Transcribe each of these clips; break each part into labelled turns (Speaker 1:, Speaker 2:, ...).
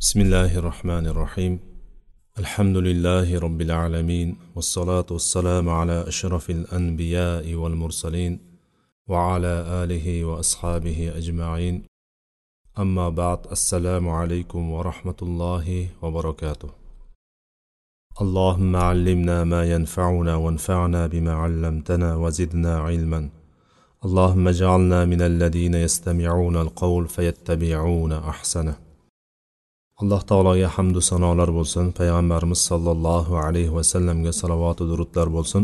Speaker 1: بسم الله الرحمن الرحيم الحمد لله رب العالمين والصلاة والسلام على أشرف الأنبياء والمرسلين وعلى آله وأصحابه أجمعين أما بعد السلام عليكم ورحمة الله وبركاته اللهم علمنا ما ينفعنا وانفعنا بما علمتنا وزدنا علما اللهم اجعلنا من الذين يستمعون القول فيتبعون أحسنه alloh taologa hamdu sanolar bo'lsin payg'ambarimiz sollallohu alayhi vasallamga salovatu durudlar bo'lsin.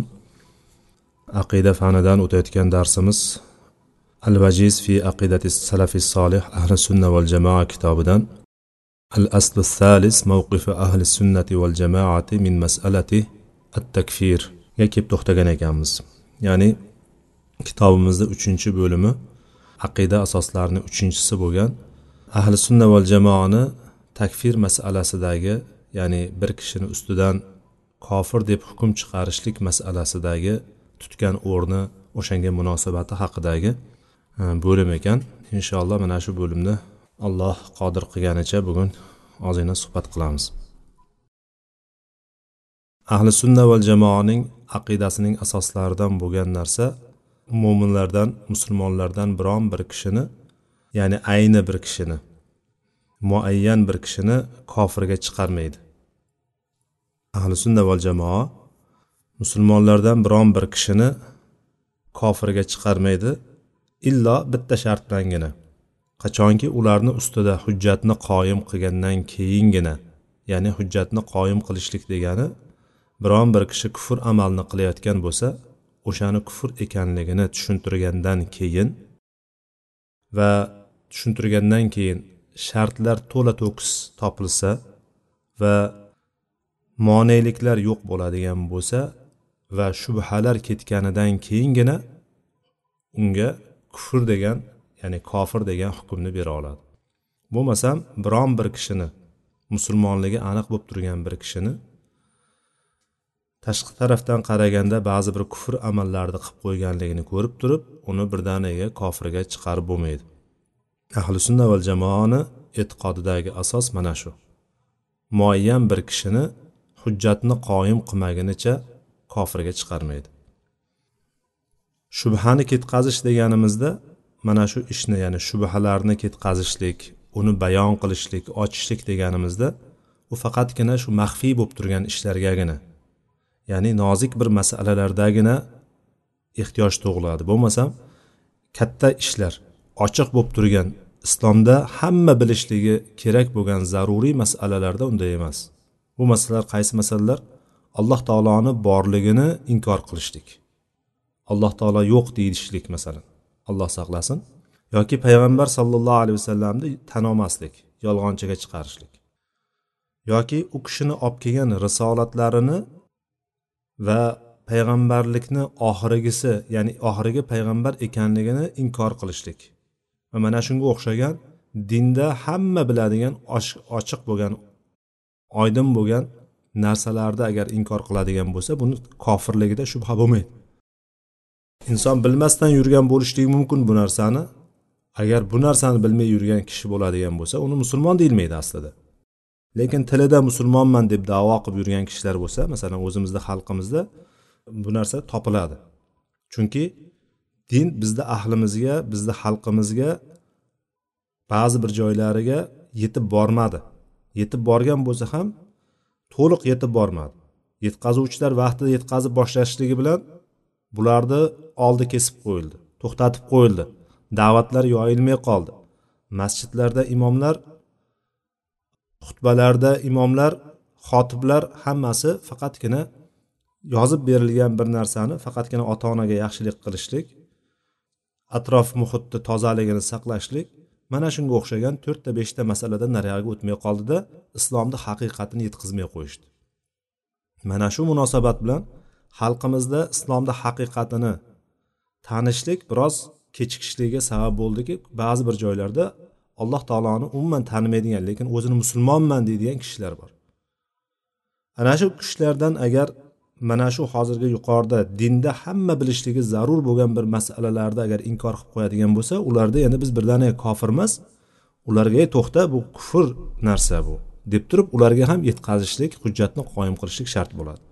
Speaker 1: Aqida fanidan o'tayotgan darsimiz al vajiz fi aqidati salafi solih ahli sunna val jamoa kitobidan. Al aslu salis mavqifi ahli sunnati val jamoati min masalati at takfirga kelib to'xtagan ekanmiz. Ya'ni kitobimizda uchinchi bo'limi aqida asoslarini uchinchisi bo'lgan ahli sunna val jamoani takfir masalasidagi ya'ni bir kishini ustidan kofir deb hukm chiqarishlik masalasidagi tutgan o'rni o'shanga munosabati haqidagi e, bo'lim ekan. Inshaalloh mana shu bo'limni alloh qodir qilganicha bugun ozgina suhbat qilamiz. Ahli sunna va jamoaning aqidasining asoslaridan bo'lgan narsa mo'minlardan musulmonlardan biron bir kishini ya'ni ayni bir kishini muayyan bir kishini kofirga chiqarmaydi. Ahli sunna val jamoa musulmonlardan biron bir kishini kofirga chiqarmaydi illo bitta shart bilangina qachonki ularni ustida hujjatni qoyim qilgandan keyingina ya'ni hujjatni qoyim qilishlik degani biron bir kishi kufr amalni qilayotgan bo'lsa o'shani kufr ekanligini tushuntirgandan keyin va tushuntirgandan keyin shartlar to'la to'kis topilsa va moneliklar yo'q bo'ladigan bo'lsa va shubhalar ketganidan keyingina unga kufr degan ya'ni kofir degan hukmni bera oladi. Bo'lmasam biron bir kishini musulmonligi aniq bo'lib turgan bir kishini tashqi tarafdan qaraganda ba'zi bir kufr amallarni qilib qo'yganligini ko'rib turib uni birdaniga kofirga chiqarib bo'lmaydi. Ahli sunna val jamoani e'tiqodidagi asos mana shu. Muayyan bir kishini hujjatni qoyim qilmagunicha kofirga chiqarmaydi. Shubhani ketqazish deganimizda mana shu ishni ya'ni shubhalarni ketqazishlik uni bayon qilishlik ochishlik deganimizda u faqatgina shu maxfiy bo'lib turgan ishlargagina ya'ni nozik bir masalalardagina ehtiyoj tug'iladi. Bo'lmasam katta ishlar ochiq bo'lib turgan islomda hamma bilishligi kerak bo'lgan zaruriy masalalarda unday emas. Bu masalalar qaysi masalalar? Alloh taoloni borligini inkor qilishlik. Alloh taolo yo'q deyishlik masalan. Alloh saqlasin. Yoki payg'ambar sollallohu alayhi vasallamni tan olmaslik yolg'onchiga chiqarishlik. Yoki u kishini olib kelgan risolatlarini va payg'ambarlikni oxirgisi ya'ni oxirgi payg'ambar ekanligini inkor qilishlik. Va mana shunga o'xshagan dinda hamma biladigan ochiq bo'lgan oydin bo'lgan narsalarni agar inkor qiladigan bo'lsa buni kofirligida shubha bo'lmaydi. Inson bilmasdan yurgan bo'lishligi mumkin bu narsani. Agar bu narsani bilmay yurgan kishi bo'ladigan bo'lsa uni musulmon deyilmaydi aslida. Lekin tilida musulmonman deb davo qilib yurgan kishilar bo'lsa masalan o'zimizda xalqimizda bu narsa topiladi. Chunki din bizni ahlimizga bizni xalqimizga ba'zi bir joylariga yetib bormadi. Yetib borgan bo'lsa ham to'liq yetib bormadi. Yetkazuvchilar vaqtida yetkazib boshlashligi bilan bularni oldi kesib qo'yildi to'xtatib qo'yildi. Da'vatlar yoyilmay qoldi. Masjidlarda imomlar xutbalarda imomlar xotiblar hammasi faqatgina yozib berilgan bir narsani faqatgina ota onaga yaxshilik qilishlik atrof muhitni tozaligini saqlashlik mana shunga o'xshagan to'rtta beshta masaladan nariyog'iga o'tmay qoldida islomni haqiqatini yetkazmay qo'yishdi. Mana shu munosabat bilan xalqimizda islomni haqiqatini tanishlik biroz kechikishligiga sabab bo'ldiki ba'zi bir joylarda alloh taoloni umuman tanimaydigan lekin o'zini musulmonman deydigan kishilar bor. Ana shu kishilardan agar mana shu hozirgi yuqorida dinda hamma bilishligi zarur bo'lgan bir masalalarni agar inkor qilib qo'yadigan bo'lsa ularda endi biz birdaniga kofir emas ularga ey to'xta bu kufr narsa bu deb turib ularga ham yetkazishlik hujjatni qoyim qilishlik shart bo'ladi.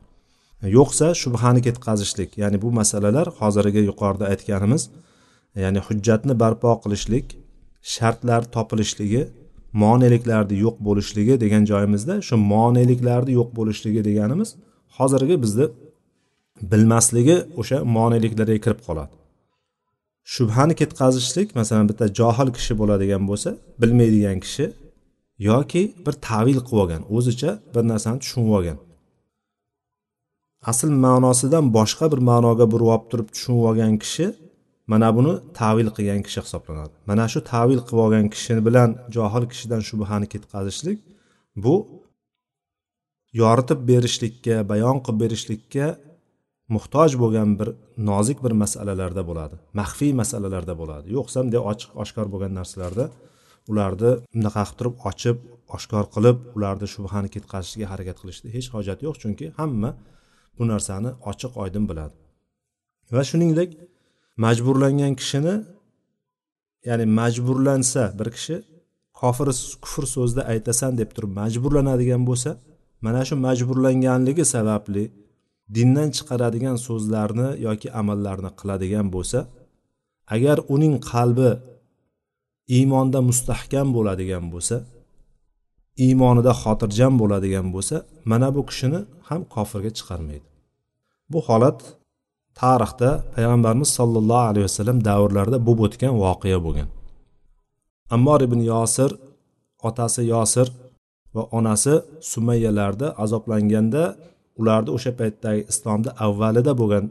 Speaker 1: Yo'qsa shubhani ketkazishlik ya'ni bu masalalar hozirgi yuqorida aytganimiz ya'ni hujjatni barpo qilishlik shartlar topilishligi moneliklarni yo'q bo'lishligi degan joyimizda shu moneliklarni yo'q bo'lishligi deganimiz hozirgi bizni bilmasligi o'sha moneliklarga kirib qoladi. Shubhani ketkazishlik masalan bitta johil kishi bo'ladigan bo'lsa bilmaydigan kishi yoki bir tavil qilib olgan o'zicha bir narsani tushunib olgan. Asl ma'nosidan boshqa bir ma'noga burib olib turib tushunib olgan kishi mana buni tavil qilgan kishi hisoblanadi. Mana shu tavil qilib olgan kishi bilan johil kishidan shubhani ketkazishlik bu yoritib berishlikka bayon qilib berishlikka muhtoj bo'lgan bir nozik bir masalalarda bo'ladi. Maxfiy masalalarda bo'ladi. Yo'qsa bunday ochiq oshkor bo'lgan narsalarda ularni bunaqa qilib turib ochib oshkor qilib ularni shubhani ketqazishga harakat qilishni hech hojati yo'q. Chunki hamma bu narsani ochiq oydin biladi. Va shuningdek majburlangan kishini ya'ni majburlansa bir kishi kofir kufr so'zida aytasan deb turib majburlanadigan bo'lsa mana shu majburlanganligi sababli dindan chiqaradigan so'zlarni yoki amallarni qiladigan bo'lsa agar uning qalbi iymonda mustahkam bo'ladigan bo'lsa iymonida xotirjam bo'ladigan bo'lsa mana bu kishini ham kofirga chiqarmaydi. Bu holat tarixda payg'ambarimiz sollallohu alayhi vasallam davrlarida bo'lib o'tgan voqea bo'lgan. Ammor ibn yosir otasi yosir va onasi sumayyalarda azoblanganda ularni o'sha paytdagi islomda avvalida bo'lgan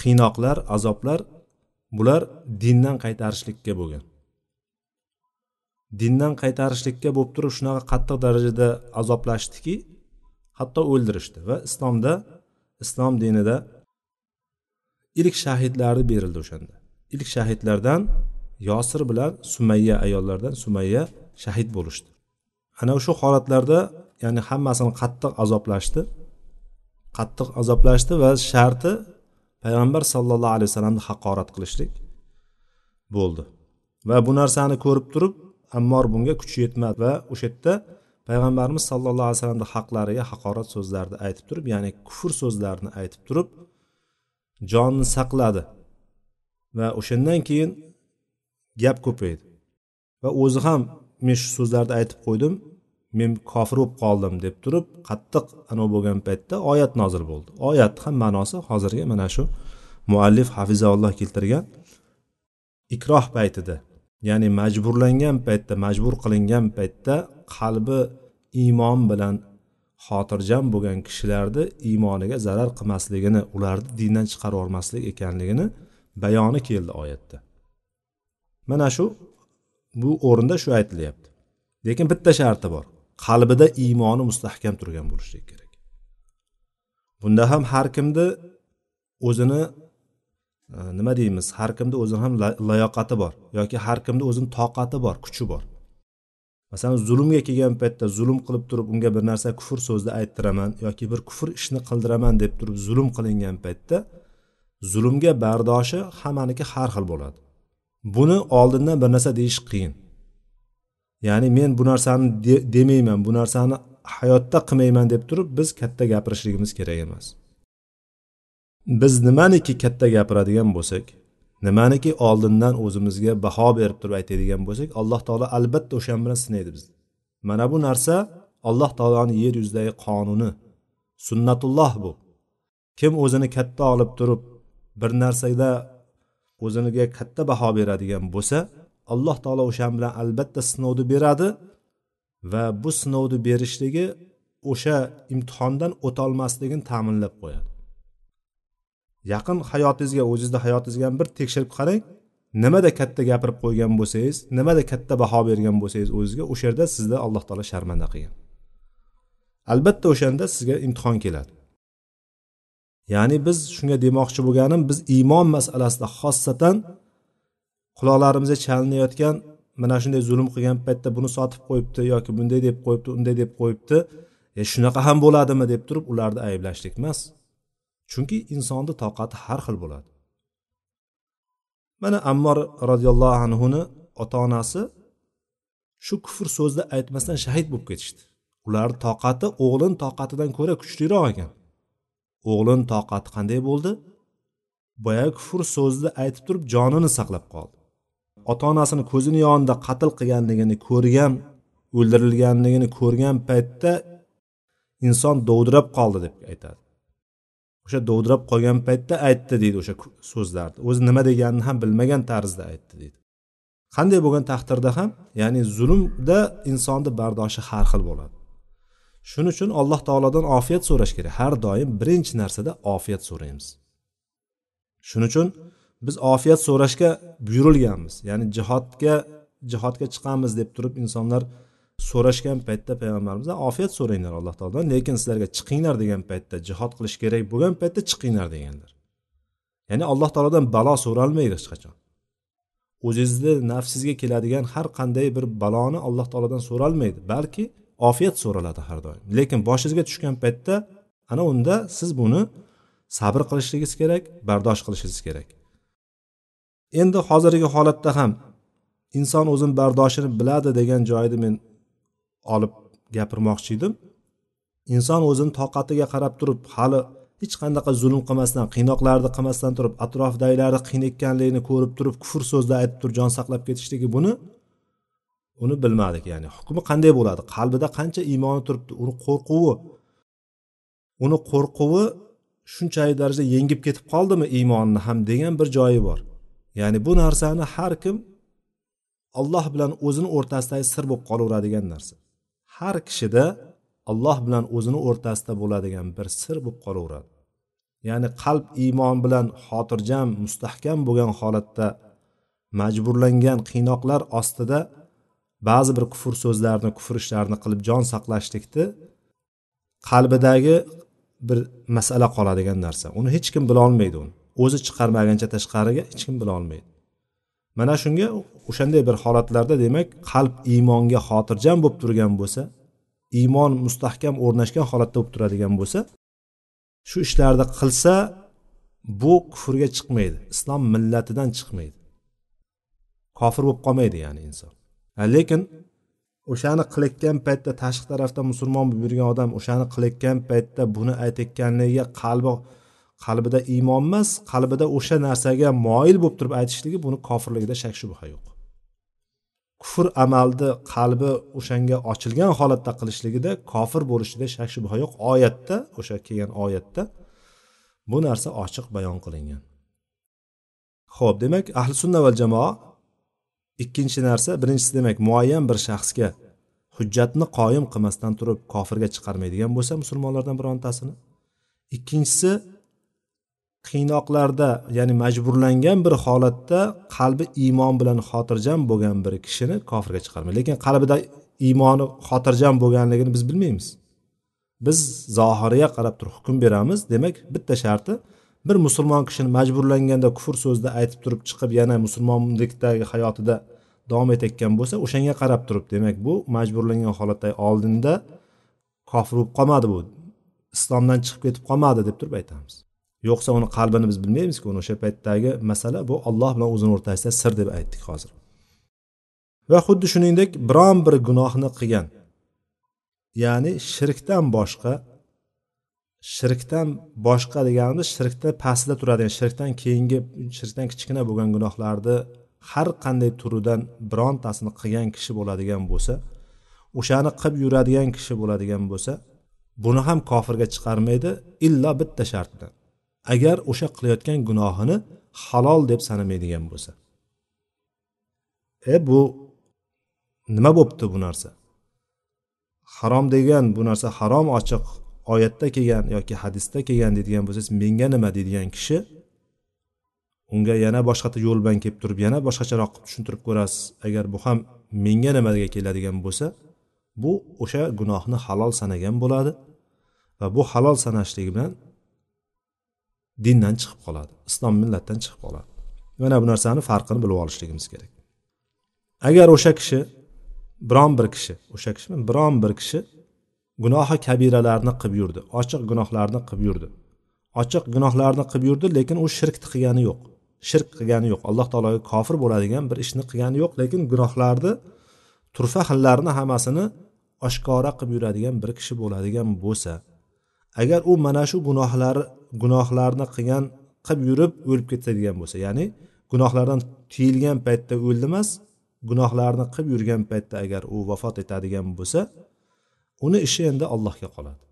Speaker 1: qiynoqlar azoblar bular dindan qaytarishlikka bo'lgan. Dindan qaytarishlikka bo'lib turib shunaqa qattiq darajada azoblashdiki hatto o'ldirishdi va islomda islom dinida ilk shahidlari berildi o'shanda. Ilk shahidlardan yosir bilan sumayya ayollardan sumayya shahid bo'lishdi. Ana shu holatlarda ya'ni hammasini qattiq azoblashdi. Qattiq azoblashdi va sharti payg'ambar sallallohu alayhi vasallamni haqorat qilishlik bo'ldi. Va bu narsani ko'rib turib ammor bunga kuchi yetmadi va o'sha yerda payg'ambarimiz sallallohu alayhi vasallamni haqlariga haqorat so'zlarni aytib turib ya'ni kufr so'zlarini aytib turib jonni saqladi. Va o'shandan keyin gap ko'paydi. Va o'zi ham men shu so'zlarni aytib qo'ydim. Men kofir bo'lib qoldim deb turib qattiq anavi bo'lgan paytda oyat nozil bo'ldi. Oyat ham ma'nosi hozirgi mana shu muallif hafizaulloh keltirgan ikroh paytida ya'ni majburlangan paytda majbur qilingan paytda qalbi iymon bilan xotirjam bo'lgan kishilarni iymoniga zarar qilmasligini ularni dindan chiqarib yubormaslik ekanligini bayoni keldi oyatda. Mana shu bu o'rinda shu aytilyapti. Lekin bitta sharti bor. Qalbida iymoni mustahkam turgan bo'lishligi kerak. Bunda ham har kimni o'zini e, nima deymiz har kimni o'zini ham layoqati bor yoki har kimni o'zini toqati bor kuchi bor. Masalan zulmga kelgan paytda zulm qilib turib unga bir narsa kufr so'zni ayttiraman yoki bir kufr ishni qildiraman deb turib zulm qilingan paytda zulmga bardoshi hammaniki har xil bo'ladi. Buni oldindan bir narsa deyish qiyin. Ya'ni men bu narsani de, demayman bu narsani hayotda qilmayman deb turib biz katta gapirishligimiz kerak emas. Biz nimaniki katta gapiradigan bo'lsak nimaniki oldindan o'zimizga baho berib turib aytadigan bo'lsak alloh taolo albatta o'shan bilan sinaydi bizni. Mana bu narsa alloh taoloni yer yuzidagi qonuni sunnatulloh bu. Kim o'zini katta olib turib bir narsada o'ziniga katta baho beradigan bo'lsa alloh taolo o'sha bilan albatta sinovni beradi va bu sinovni berishligi o'sha imtihondan o'tolmasligini ta'minlab qo'yadi. Yaqin hayotingizga o'zizni hayotingizga ham bir tekshirib qarang. Nimada katta gapirib qo'ygan bo'lsangiz nimada katta baho bergan bo'lsangiz o'zizga o'sha yerda sizni alloh taolo sharmanda qilgan. Albatta o'shanda sizga imtihon keladi. Ya'ni biz shunga demoqchi bo'lganim biz iymon masalasida xossatan quloqlarimizga chalinayotgan mana shunday zulm qilgan paytda buni sotib qo'yibdi yoki bunday deb qo'yibdi unday deb qo'yibdi e shunaqa ham bo'ladimi deb turib ularni ayblashlik emas. Chunki insonni toqati har xil bo'ladi. Mana ammor roziyallohu anhuni ota onasi shu kufr so'zni aytmasdan shahid bo'lib ketishdi. Ularni toqati o'g'lini toqatidan ko'ra kuchliroq ekan. O'g'lini toqati qanday bo'ldi? Boyagi kufr so'zni aytib turib jonini saqlab qoldi. Ota onasini ko'zini yonida qatl qilganligini ko'rgan o'ldirilganligini ko'rgan paytda inson dovdirab qoldi deb aytadi. O'sha dovdirab qolgan paytda aytdi deydi o'sha so'zlarni. O'zi nima deganini ham bilmagan tarzda aytdi deydi. Qanday bo'lgan taqdirda ham ya'ni zulmda insonni bardoshi har xil bo'ladi. Shuning uchun alloh taolodan ofiyat so'rash kerak. Har doim birinchi narsada ofiyat so'raymiz. Shuning uchun biz ofiyat so'rashga buyurilganmiz. Ya'ni jihodga jihodga chiqamiz deb turib insonlar so'rashgan paytda payg'ambarimizdan ofiyat so'ranglar alloh taolodan lekin sizlarga chiqinglar degan paytda jihod qilish kerak bo'lgan paytda chiqinglar deganlar. Ya'ni alloh taolodan balo so'ralmaydi hech qachon. O'zingizni nafsingizga keladigan har qanday bir baloni alloh taolodan so'ralmaydi balki ofiyat so'raladi har doim. Lekin boshingizga tushgan paytda ana unda siz buni sabr qilishligingiz kerak bardosh qilishingiz kerak. Endi hozirgi holatda ham inson o'zini bardoshini biladi degan joyni men olib gapirmoqchi edim. Inson o'zini toqatiga qarab turib hali hech qanaqa zulm qilmasdan qiynoqlarni qilmasdan turib atrofdagilarni qiynayotganligini ko'rib turib kufr so'zlar aytib turib jon saqlab ketishligi buni uni bilmadik ya'ni hukmi qanday bo'ladi? Qalbida qancha iymoni turibdi? Uni qo'rquvi uni qo'rquvi shunchalik darajada yengib ketib qoldimi iymonni ham degan bir joyi bor. Ya'ni bu narsani har kim alloh bilan o'zini o'rtasidagi sir bo'lib qolaveradigan narsa. Har kishida alloh bilan o'zini o'rtasida bo'ladigan bir sir bo'lib qolaveradi. Ya'ni qalb iymon bilan xotirjam mustahkam bo'lgan holatda majburlangan qiynoqlar ostida ba'zi bir kufr so'zlarni kufr ishlarni qilib jon saqlashlikni qalbidagi bir masala qoladigan narsa. Uni hech kim bilolmaydi uni. O'zi chiqarmaguncha tashqariga hech kim bila olmaydi. Mana shunga o'shanday bir holatlarda demak qalb iymonga xotirjam bo'lib turgan bo'lsa iymon mustahkam o'rnashgan holatda bo'lib turadigan bo'lsa shu ishlarni qilsa bu kufrga chiqmaydi islom millatidan chiqmaydi. Kofir bo'lib qolmaydi ya'ni inson. Lekin o'shani qilayotgan paytda tashqi tarafdan musulmon bo'lib yurgan odam o'shani qilayotgan paytda buni aytayotganligiga qalbi qalbida iymon emas qalbida o'sha narsaga moyil bo'lib turib aytishligi buni kofirligida shak shubha yo'q. Kufr amalni qalbi o'shanga ochilgan holatda qilishligida kofir bo'lishida shak shubha yo'q. Oyatda o'sha kelgan oyatda bu narsa ochiq bayon qilingan. Ho'p demak ahli sunna val jamoa ikkinchi narsa birinchisi demak muayyan bir shaxsga hujjatni qoyim qilmasdan turib kofirga chiqarmaydigan bo'lsa musulmonlardan birontasini. Ikkinchisi qiynoqlarda ya'ni majburlangan bir holatda qalbi iymon bilan xotirjam bo'lgan bir kishini kofirga chiqarmaydi lekin qalbida iymoni xotirjam bo'lganligini biz bilmaymiz. Biz zohiriga qarab turib hukm beramiz. Demak bitta sharti bir musulmon kishini majburlanganda kufr so'zni aytib turib chiqib yana musulmonlikdagi hayotida davom etayotgan bo'lsa o'shanga qarab turib demak bu majburlangan holatda oldinda kofir bo'lib qolmadi bu. Islomdan chiqib ketib qolmadi deb turib aytamiz. Yo'qsa uni qalbini biz bilmaymizku uni o'sha paytdagi masala bu olloh bilan o'zini o'rtasida sir deb aytdik hozir. Va xuddi shuningdek biron bir gunohni qilgan ya'ni shirkdan boshqa shirkdan boshqa deganimiz shirkda pastda turadigan shirkdan keyingi shirkdan kichkina bo'lgan gunohlarni har qanday turidan birontasini qilgan kishi bo'ladigan bo'lsa o'shani qilib yuradigan kishi bo'ladigan bo'lsa buni ham kofirga chiqarmaydi illo bitta shart bilan agar o'sha qilayotgan gunohini halol deb sanamaydigan bo'lsa. E bu nima bo'libdi bu narsa? Harom degan bu narsa harom ochiq oyatda kelgan yoki hadisda kelgan deydigan bo'lsangiz menga nima deydigan kishi unga yana boshqacha yo'l bilan kelib turib yana boshqacharoq qilib tushuntirib ko'rasiz. Agar bu ham menga nimaga keladigan bo'lsa bu o'sha gunohni halol sanagan bo'ladi va bu halol sanashligi bilan dindan chiqib qoladi islom millatdan chiqib qoladi. Mana bu narsani farqini bilib olishligimiz kerak. Agar o'sha kishi biron bir kishi o'sha kishi biron bir kishi gunohi kabiralarni qilib yurdi ochiq gunohlarni qilib yurdi. Ochiq gunohlarni qilib yurdi lekin u shirkni qilgani yo'q. Shirk qilgani yo'q. Alloh taologa kofir bo'ladigan bir ishni qilgani yo'q lekin gunohlarni turfa xillarini hammasini oshkora qilib yuradigan bir kishi bo'ladigan bo'lsa agar u mana shu gunohlari gunohlarni qilgan qilib yurib o'lib ketadigan bo'lsa ya'ni gunohlardan tiyilgan paytda o'ldi emas gunohlarni qilib yurgan paytda agar u vafot etadigan bo'lsa uni ishi endi allohga qoladi.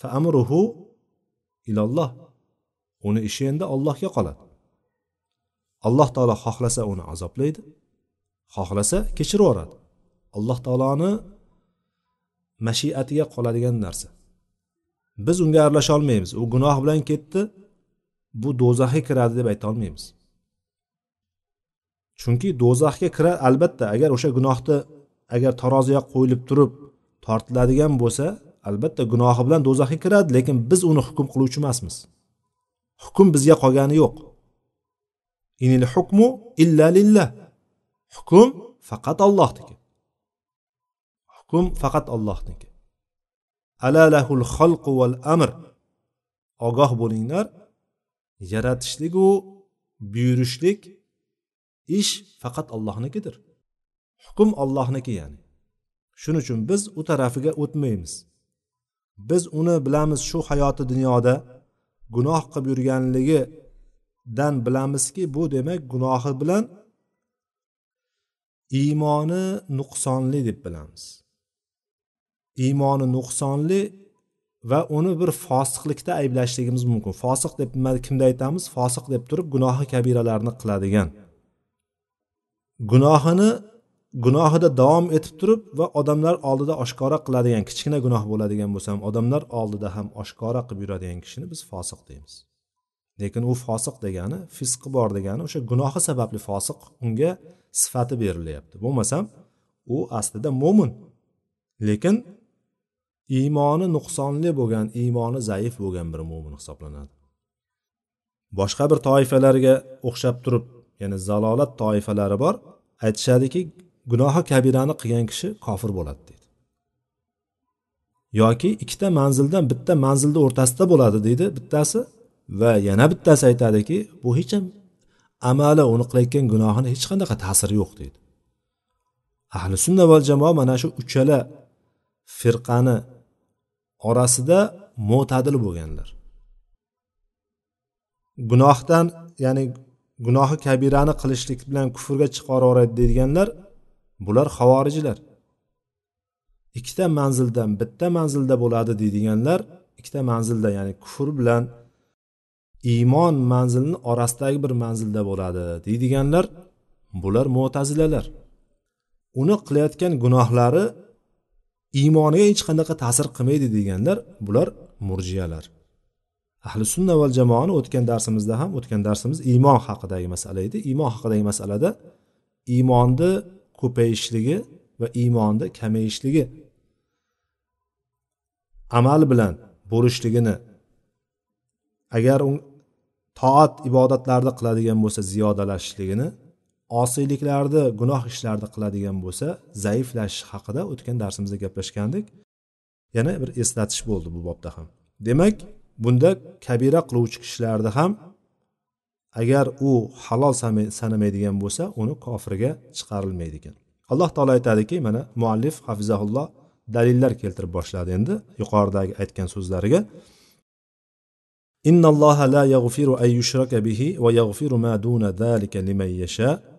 Speaker 1: Fa amruhu ilalloh uni ishi endi allohga qoladi. Alloh taolo xohlasa uni azoblaydi xohlasa kechirib yuboradi. Alloh taoloni mashiatiga qoladigan narsa. Biz unga aralasha olmaymiz. U gunoh bilan ketdi. Bu do'zaxga kiradi deb ayta olmaymiz. Chunki do'zaxga kirar albatta. Agar o'sha gunohni agar taroziga qo'yilib turib tortiladigan bo'lsa albatta gunohi bilan do'zaxga kiradi lekin biz uni hukm qiluvchi emasmiz. Hukm bizga qolgani yo'q. Inil hukmu illa lillah. Hukm faqat ollohniki hukm faqat ollohniki alalahul xalqu val amr. Ogoh bo'linglar. Yaratishligu buyurishlik ish faqat allohnikidir. Hukm allohniki ya'ni. Shuning uchun biz u tarafiga o'tmaymiz. Biz uni bilamiz shu hayoti dunyoda. Gunoh qilib yurganligidan bilamizki bu demak gunohi bilan iymoni nuqsonli deb bilamiz. Iymoni nuqsonli va uni bir fosiqlikda ayblashligimiz mumkin. Fosiq deb kimda aytamiz? Fosiq deb turib gunohi kabiralarni qiladigan. Gunohini gunohida davom etib turib va odamlar oldida oshkora qiladigan kichkina gunoh bo'ladigan bo'lsa ham odamlar oldida ham oshkora qilib yuradigan kishini biz fosiq deymiz. Lekin u fosiq degani fisqi bor degani o'sha gunohi sababli fosiq unga sifati berilyapti. Bo'lmasam u aslida mo'min. Lekin iymoni nuqsonli bo'lgan iymoni zaif bo'lgan bir mo'min hisoblanadi. Boshqa bir toifalarga o'xshab turib ya'ni zalolat toifalari bor aytishadiki gunohi kabirani qilgan kishi kofir bo'ladi deydi. Yoki ikkita manzildan bitta manzilni o'rtasida bo'ladi deydi bittasi va yana bittasi aytadiki bu hech ham amali uni qilayotgan gunohini hech qanaqa ta'siri yo'q deydi. Ahli sunna va jamoa mana shu uchala firqani orasida mo'tadil bo'lganlar. Gunohdan ya'ni gunohi kabirani qilishlik bilan kufrga chiqaraveradi deydiganlar bular havorijlar ikkita manzildan bitta manzilda bo'ladi deydiganlar ikkita manzilda ya'ni kufr bilan iymon manzilini orasidagi bir manzilda bo'ladi deydiganlar bular mo'tazilalar. Uni qilayotgan gunohlari iymoniga hech qanaqa ta'sir qilmaydi deganlar bular murjiyalar. Ahli sunna val jamoani o'tgan darsimizda ham o'tgan darsimiz iymon haqidagi masala edi. Iymon haqidagi masalada iymonni ko'payishligi va iymonni kamayishligi amal bilan bo'lishligini agar u toat ibodatlarni qiladigan bo'lsa ziyodalashishligini osiyliklarni gunoh ishlarni qiladigan bo'lsa zaiflashish haqida o'tgan darsimizda gaplashgandik yana bir eslatish bo'ldi bu bobda ham demak bunda kabira qiluvchi kishilarni ham agar u halol sanamaydigan bo'lsa uni kofirga chiqarilmaydi ekan alloh taolo aytadiki mana muallif hafizahulloh dalillar keltirib boshladi endi yuqoridagi aytgan so'zlariga إن الله لا يغفر أن يشرك به ويغفر ما دون ذلك لمن يشاء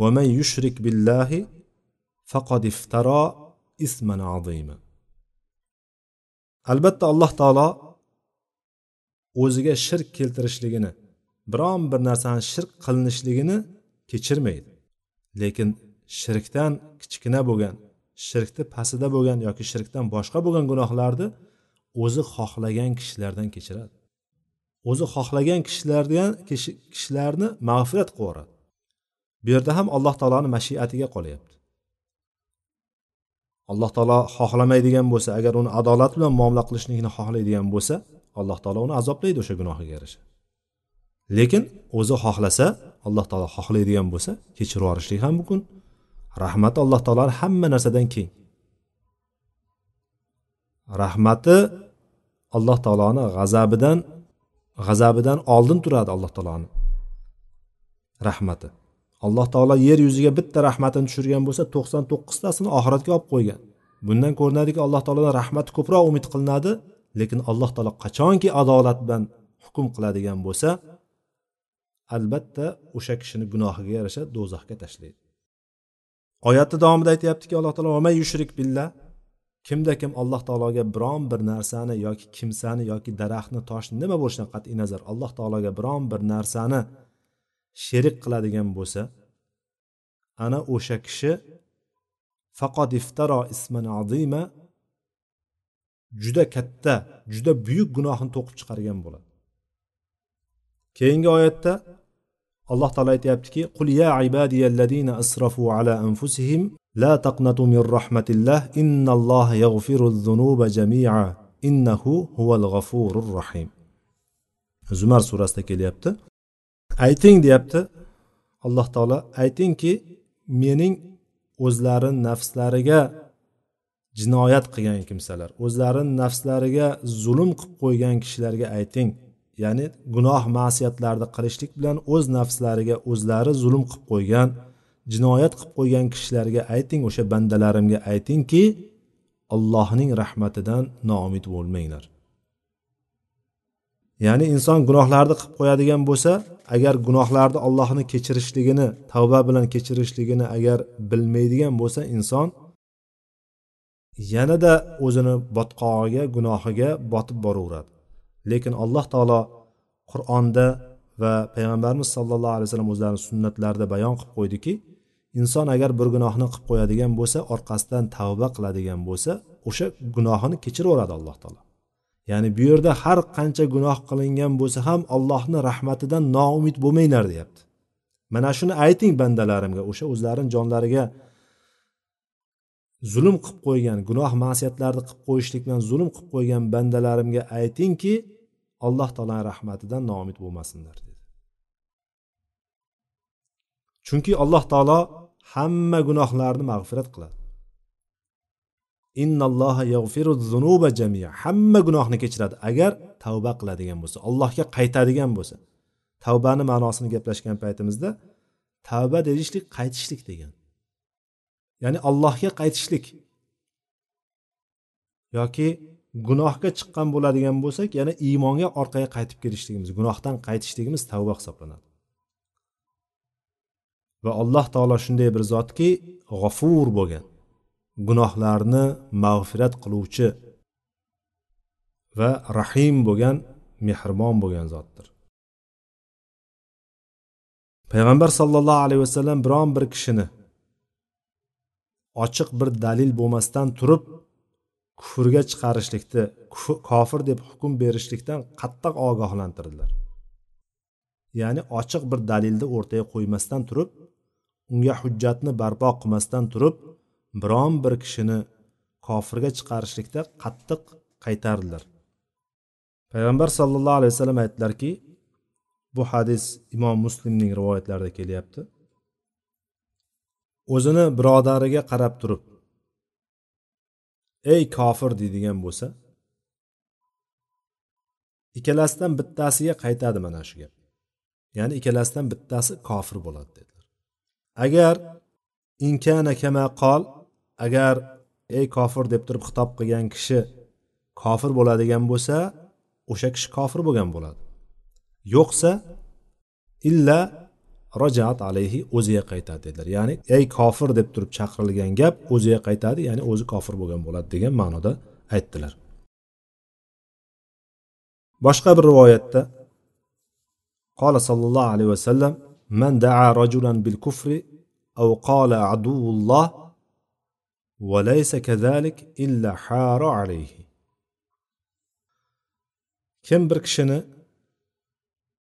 Speaker 1: ومن يشرك بالله فقد افترى إثما عظيما albatta alloh taolo o'ziga shirk keltirishligini biron bir narsani shirk qilinishligini kechirmaydi lekin shirkdan kichkina bo'lgan shirkni pastida bo'lgan yoki shirkdan boshqa bo'lgan gunohlarni o'zi xohlagan kishilardan kechiradi o'zi xohlagan kishilardan kishilarni mag'firat qilib yuboradi bu yerda ham alloh taoloni mashiatiga qolyapti. Alloh taolo xohlamaydigan bo'lsa agar uni adolat bilan muomala qilishlikni xohlaydigan bo'lsa alloh taolo uni azoblaydi o'sha gunohiga yarasha. Lekin o'zi xohlasa alloh taolo xohlaydigan bo'lsa kechirib yuborishlik ham mumkin. Rahmati alloh taoloni hamma narsadan keng. Rahmati alloh taoloni g'azabidan g'azabidan oldin turadi alloh taoloni rahmati. Alloh taolo yer yuziga bitta rahmatini tushirgan bo'lsa to'qson to'qqiztasini oxiratga olib qo'ygan. Bundan ko'rinadiki alloh taolodan rahmati ko'proq umid qilinadi lekin alloh taolo qachonki adolat bilan hukm qiladigan bo'lsa albatta o'sha kishini gunohiga yarasha do'zaxga tashlaydi. Oyatni davomida aytyaptiki alloh taolo yushrik billah kimda kim alloh taologa biron bir narsani yoki kimsani yoki daraxtni toshni nima bo'lishidan qat'iy nazar alloh taologa biron bir narsani sherik qiladigan bo'lsa ana o'sha kishi faqat iftaro isman azima juda katta juda buyuk gunohni to'qib chiqargan bo'ladi. Keyingi oyatda alloh taolo aytyaptiki qul ya ibadiyallazina asrafu ala anfusihim la taqnatu min rahmatillah innalloha yaghfiru dhunuba jamia innahu huval ghafurur rahim. Zumar surasida kelyapti. Ayting deyapti. Alloh taolo aytingki mening o'zlari nafslariga jinoyat qilgan kimsalar o'zlarini nafslariga zulm qilib qo'ygan kishilarga ayting. Ya'ni gunoh ma'siyatlarni qilishlik bilan o'z nafslariga o'zlari zulm qilib qo'ygan jinoyat qilib qo'ygan kishilarga ayting o'sha bandalarimga aytingki allohning rahmatidan noumid bo'lmanglar. Ya'ni inson gunohlarni qilib qo'yadigan bo'lsa agar gunohlarni allohni kechirishligini tavba bilan kechirishligini agar bilmaydigan bo'lsa inson yanada o'zini botqog'iga gunohiga botib boraveradi. Lekin alloh taolo qur'onda va payg'ambarimiz sollallohu alayhi vasallam o'zlarini sunnatlarida bayon qilib qo'ydiki inson agar bir gunohni qilib qo'yadigan bo'lsa orqasidan tavba qiladigan bo'lsa o'sha gunohini kechiraveradi alloh taolo. Ya'ni bu yerda har qancha gunoh qilingan bo'lsa ham allohni rahmatidan noumid bo'lmanglar deyapti. Mana shuni ayting bandalarimga o'sha o'zlarini jonlariga. Zulm qilib qo'ygan gunoh ma'siyatlarni qilib qo'yishlik bilan zulm qilib qo'ygan bandalarimga aytingki alloh taoloni rahmatidan noumid bo'lmasinlar dedi. Chunki alloh taolo hamma gunohlarni mag'firat qiladi. Innalloha yag'firu zunuba jamia. Hamma gunohni kechiradi. Agar tavba qiladigan bo'lsa allohga qaytadigan bo'lsa. Tavbani ma'nosini gaplashgan paytimizda tavba deyishlik qaytishlik degan. Ya'ni allohga qaytishlik. Yoki gunohga chiqqan bo'ladigan bo'lsak yana iymonga orqaga qaytib kelishligimiz gunohdan qaytishligimiz tavba hisoblanadi. Va alloh taolo shunday bir zotki g'ofur bo'lgan. Gunohlarni mag'firat qiluvchi va rahim bo'lgan mehribon bo'lgan zotdir. Payg'ambar sollallohu alayhi vasallam biron bir kishini ochiq bir dalil bo'lmasdan turib kufrga chiqarishlikni kofir deb hukm berishlikdan qattiq ogohlantirdilar. Ya'ni ochiq bir dalilni o'rtaga qo'ymasdan turib unga hujjatni barpo qilmasdan turib biron bir kishini kofirga chiqarishlikda qattiq qaytardilar. Payg'ambar sollallohu alayhi vasallam aytdilarki bu hadis imom muslimning rivoyatlarida kelyapti. O'zini birodariga qarab turib ey kofir deydigan bo'lsa ikkalasidan bittasiga qaytadi mana shu gap. Ya'ni ikkalasidan bittasi kofir bo'ladi dedilar. Agar inkana kama qol agar ey kofir deb turib xitob qilgan kishi kofir bo'ladigan bo'lsa o'sha kishi kofir bo'lgan bo'ladi yo'qsa illa rojaat alayhi o'ziga qaytadi dedilar ya'ni ey kofir deb turib chaqirilgan gap o'ziga qaytadi ya'ni o'zi kofir bo'lgan bo'ladi degan ma'noda aytdilar boshqa bir rivoyatda qola sollallohu alayhi vasallam man daa rajulan bil kufri أو قال عدو الله وليس كذلك إلا حار عليه kim bir kishini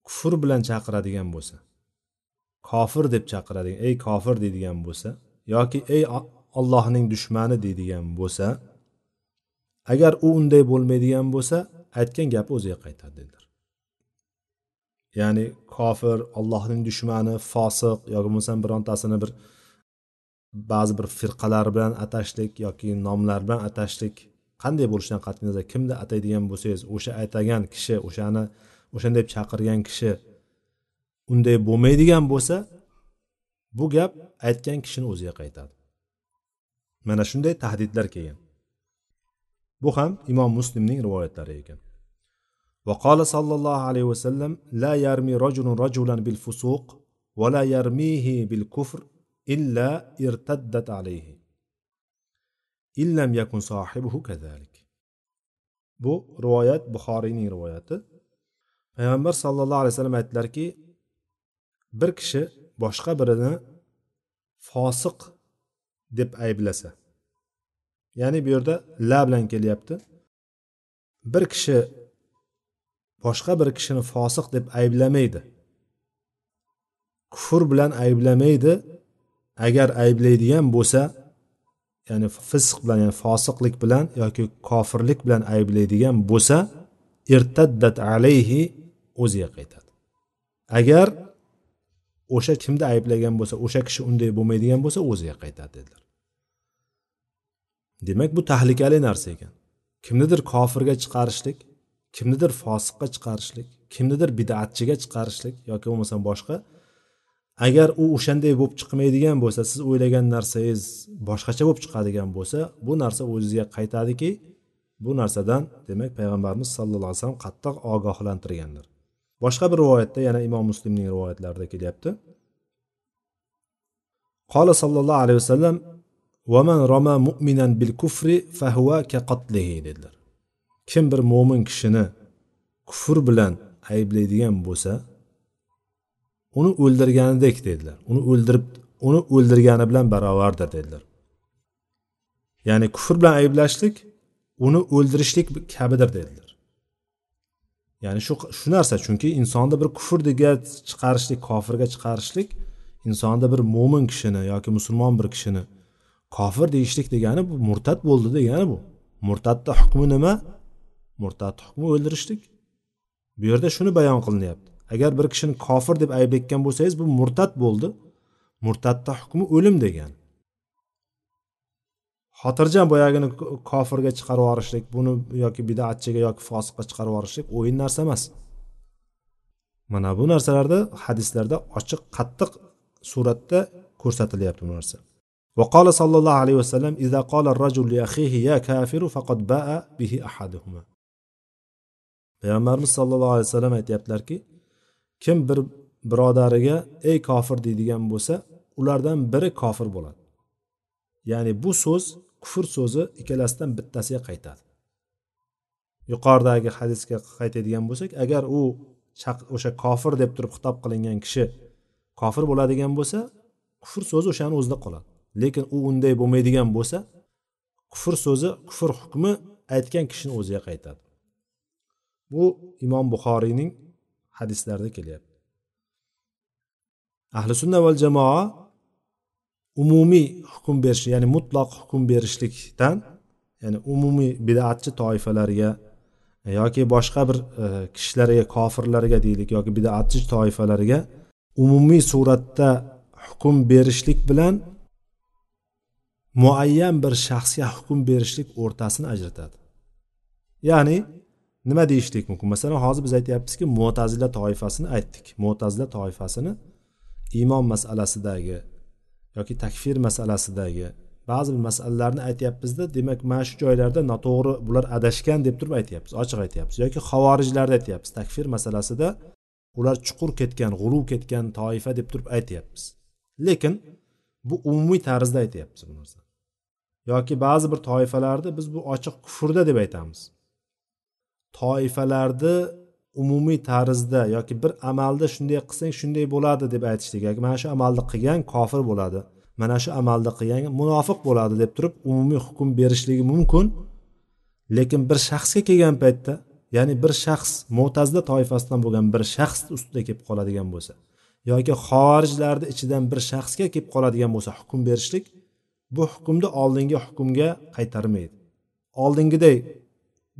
Speaker 1: kufr bilan chaqiradigan bo'lsa kofir deb chaqiradigan ey kofir deydigan bo'lsa yoki ey ollohning dushmani deydigan bo'lsa agar u unday bo'lmaydigan bo'lsa aytgan gapi o'ziga qaytadi dedilar ya'ni kofir allohning dushmani fosiq yoki bo'lmasam birontasini bir ba'zi bir firqalar bilan atashlik yoki nomlar bilan atashlik qanday bo'lishidan qat'iy nazar kimni ataydigan bo'lsangiz o'sha atagan kishi o'shani o'shanday chaqirgan kishi unday bo'lmaydigan bo'lsa bu gap aytgan kishini o'ziga qaytadi mana shunday tahdidlar kelgan bu ham imom muslimning rivoyatlari ekan وقال صلى الله عليه وسلم لا يرمي رجل رجلا بالفسوق ولا يرميه بالكفر illa irtaddat alayhi illam yakun sohibuhu kazalik bu rivoyat buxoriyning rivoyati. Payg'ambar sallallohu alayhi vasallam aytdilarki bir kishi boshqa birini fosiq deb ayblasa ya'ni bu yerda la bilan kelyapti. Bir kishi boshqa bir kishini fosiq deb ayblamaydi kufr bilan ayblamaydi agar ayblaydigan bo'lsa ya'ni fisq bilan ya'ni fosiqlik bilan yoki kofirlik bilan ayblaydigan bo'lsa irtaddat alayhi o'ziga qaytadi. Agar o'sha kimni ayblagan bo'lsa o'sha kishi unday bo'lmaydigan bo'lsa o'ziga qaytadi dedilar. Demak bu tahlikali narsa ekan. Kimnidir kofirga chiqarishlik kimnidir fosiqqa chiqarishlik kimnidir bidatchiga chiqarishlik yoki bo'lmasam boshqa agar u o'shanday bo'lib chiqmaydigan bo'lsa siz o'ylagan narsangiz boshqacha bo'lib chiqadigan bo'lsa bu narsa o'zizga qaytadiki bu narsadan demak payg'ambarimiz sallallohu alayhi vasallam qattiq ogohlantirganlar boshqa bir rivoyatda yana imom muslimning rivoyatlarida kelyapti. Qola sollallohu alayhi vasallam vaman roma mu'minan bil kufri fahuva ka qatlihi dedilar. Kim bir mo'min kishini kufr bilan ayblaydigan bo'lsa uni o'ldirganidek dedilar. Uni o'ldirib uni o'ldirgani bilan barobardir dedilar. Ya'ni kufr bilan ayblashlik uni o'ldirishlik kabidir dedilar. Ya'ni shu shu narsa chunki insonni bir kufrga chiqarishlik kofirga chiqarishlik insonda bir mo'min kishini yoki musulmon bir kishini kofir deyishlik degani bu murtad bo'ldi degani bu. Murtadni hukmi nima? Murtadni hukmi o'ldirishlik. Bu yerda shuni bayon qilinyapti. agar bir kishini kofir deb ayblayotgan bo'lsangiz bu murtad bo'ldi murtadni hukmi o'lim degan xotirjam boyagini kofirga chiqarib yuborishlik buni yoki bidatchiga yoki fosiqqa chiqarib yuborishlik o'yin narsa emas mana bu narsalarda hadislarda ochiq qattiq suratda ko'rsatilyapti bu narsa وقال صلى الله عليه وسلم إذا قال الرجل لأخيه يا كافر فقد باء به أحدهما payg'ambarimiz sallallohu alayhi vasallam aytyaptilarki kim bir birodariga ey kofir deydigan bo'lsa ulardan biri kofir bo'ladi. Ya'ni bu so'z kufr so'zi ikkalasidan bittasiga qaytadi. Yuqoridagi hadisga qaytadigan bo'lsak agar u o'sha kofir deb turib xitob qilingan kishi kofir bo'ladigan bo'lsa kufr so'zi o'shani o'zida qoladi. Lekin u unday bo'lmaydigan bo'lsa kufr so'zi kufr hukmi aytgan kishini o'ziga qaytadi. Bu imom buxoriyning hadislarda kelyapti. Ahli sunna val jamoa umumiy hukm berish ya'ni mutloq hukm berishlikdan ya'ni umumiy bidatchi toifalarga e, yoki boshqa bir e, kishilarga kofirlarga deylik yoki bidatchi toifalarga umumiy suratda hukm berishlik bilan muayyan bir shaxsga hukm berishlik o'rtasini ajratadi. Ya'ni nima deyishlik mumkin? Masalan hozir biz aytyapmizki mo'tazila toifasini aytdik. Mo'tazila toifasini iymon masalasidagi yoki takfir masalasidagi ba'zi bir masalalarni aytyapmizda demak mana shu joylarda noto'g'ri bular adashgan deb turib aytyapmiz ochiq aytyapmiz. Yoki havorijlarni aytyapmiz takfir masalasida ular chuqur ketgan g'uruv ketgan toifa deb turib aytyapmiz. Lekin bu umumiy tarzda aytyapmiz bu narsa yoki ba'zi bir toifalarni biz bu ochiq kufrda deb aytamiz. Toifalarni umumiy tarzda yoki bir amalni shunday qilsang shunday bo'ladi deb aytishlik. Yoki mana shu amalni qilgan kofir bo'ladi. Mana shu amalni qilgan munofiq bo'ladi deb turib umumiy hukm berishligi mumkin. Lekin bir shaxsga kelgan paytda ya'ni bir shaxs mo'tazda toifasidan bo'lgan bir shaxs ustida kelib qoladigan bo'lsa yoki xorijlarni ichidan bir shaxsga kelib qoladigan bo'lsa hukm berishlik bu hukmni oldingi hukmga qaytarmaydi. Oldingiday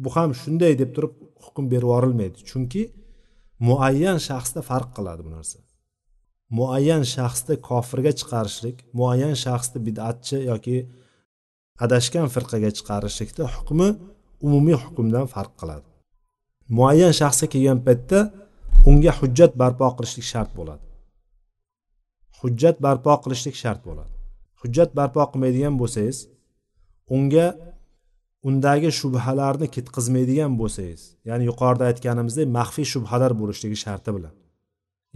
Speaker 1: bu ham shunday deb turib hukm berib yuborilmaydi. Chunki muayyan shaxsda farq qiladi bu narsa. Muayyan shaxsni kofirga chiqarishlik muayyan shaxsni bidatchi yoki adashgan firqaga chiqarishlikda hukmi umumiy hukmdan farq qiladi. Muayyan shaxsga kelgan paytda unga hujjat barpo qilishlik shart bo'ladi. Hujjat barpo qilishlik shart bo'ladi. Hujjat barpo qilmaydigan bo'lsangiz unga undagi shubhalarni ketqizmaydigan bo'lsangiz ya'ni yuqorida aytganimizdek maxfiy shubhalar bo'lishligi sharti bilan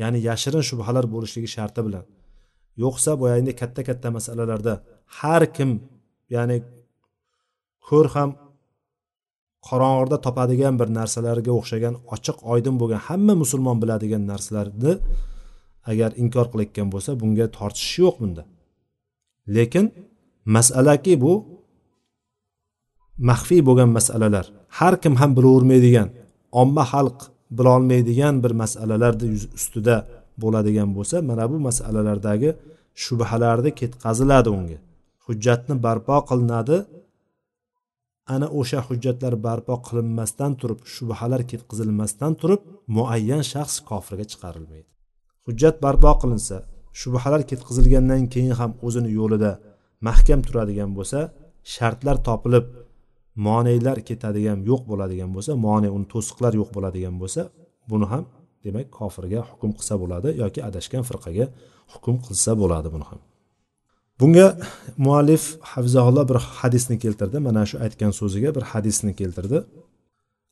Speaker 1: ya'ni yashirin shubhalar bo'lishligi sharti bilan yo'qsa boyagidek katta katta masalalarda har kim ya'ni ko'r ham qorong'ida topadigan bir narsalarga o'xshagan ochiq oydin bo'lgan hamma musulmon biladigan narsalarni agar inkor qilayotgan bo'lsa bunga tortishish yo'q bunda. Lekin masalaki bu maxfiy bo'lgan masalalar. Har kim ham bilavermaydigan omma xalq bilolmaydigan bir masalalarni ustida bo'ladigan bo'lsa mana bu masalalardagi shubhalarni ketkaziladi unga. Hujjatni barpo qilinadi. Ana o'sha hujjatlar barpo qilinmasdan turib shubhalar ketkazilmasdan turib muayyan shaxs kofirga chiqarilmaydi. Hujjat barpo qilinsa shubhalar ketkazilgandan keyin ham o'zini yo'lida mahkam turadigan bo'lsa shartlar topilib moneylar ketadigan yo'q bo'ladigan bo'lsa mone uni to'siqlar yo'q bo'ladigan bo'lsa buni ham demak kofirga hukm qilsa bo'ladi yoki adashgan firqaga hukm qilsa bo'ladi buni ham. Bunga muallif hafizaulloh bir hadisni keltirdi. Mana shu aytgan so'ziga bir hadisni keltirdi.